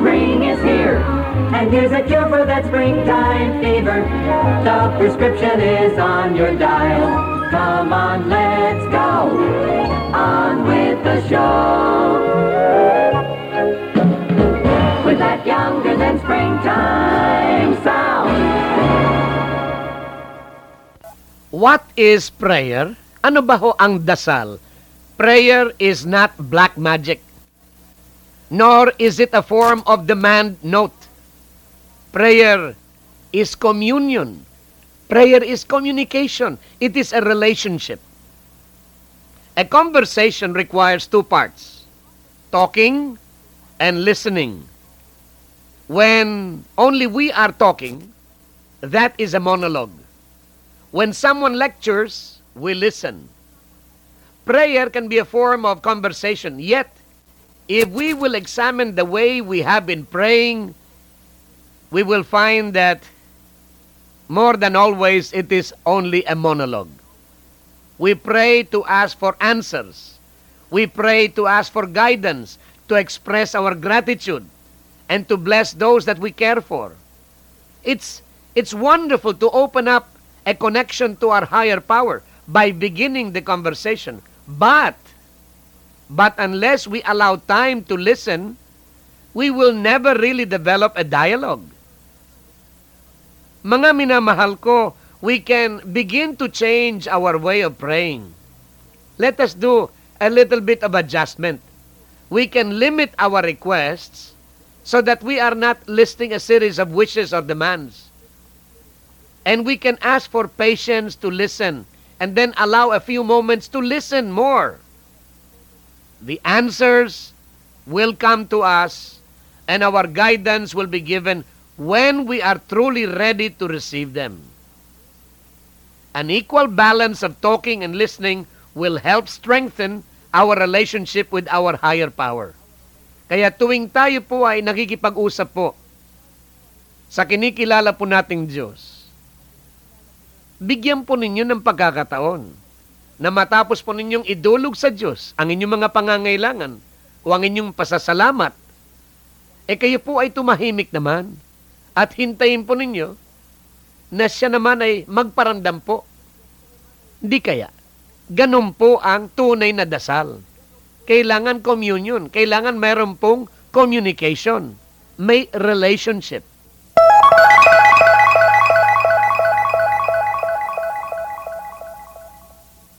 Spring is here, and here's a cure for that springtime fever. The prescription is on your dial. Come on, let's go. On with the show. With that younger than springtime sound. What is prayer? Ano ba ho ang dasal? Prayer is not black magic. Nor is it a form of demand note. Prayer is communion. Prayer is communication. It is a relationship. A conversation requires two parts. Talking and listening. When only we are talking, that is a monologue. When someone lectures, we listen. Prayer can be a form of conversation. Yet, if we will examine the way we have been praying, we will find that more than always it is only a monologue. We pray to ask for answers. We pray to ask for guidance, to express our gratitude, and to bless those that we care for. It's, it's wonderful to open up a connection to our higher power by beginning the conversation. But, but unless we allow time to listen, we will never really develop a dialogue. Mga minamahal ko, we can begin to change our way of praying. Let us do a little bit of adjustment. We can limit our requests so that we are not listing a series of wishes or demands. And we can ask for patience to listen and then allow a few moments to listen more. The answers will come to us and our guidance will be given when we are truly ready to receive them. An equal balance of talking and listening will help strengthen our relationship with our higher power. Kaya tuwing tayo po ay nakikipag-usap po sa kinikilala po nating Diyos, bigyan po ninyo ng pagkakataon na matapos po ninyong idulog sa Diyos ang inyong mga pangangailangan o ang inyong pasasalamat, eh kayo po ay tumahimik naman at hintayin po ninyo na siya naman ay magparandam po. Hindi kaya. Ganon po ang tunay na dasal. Kailangan communion. Kailangan meron pong communication. May relationship.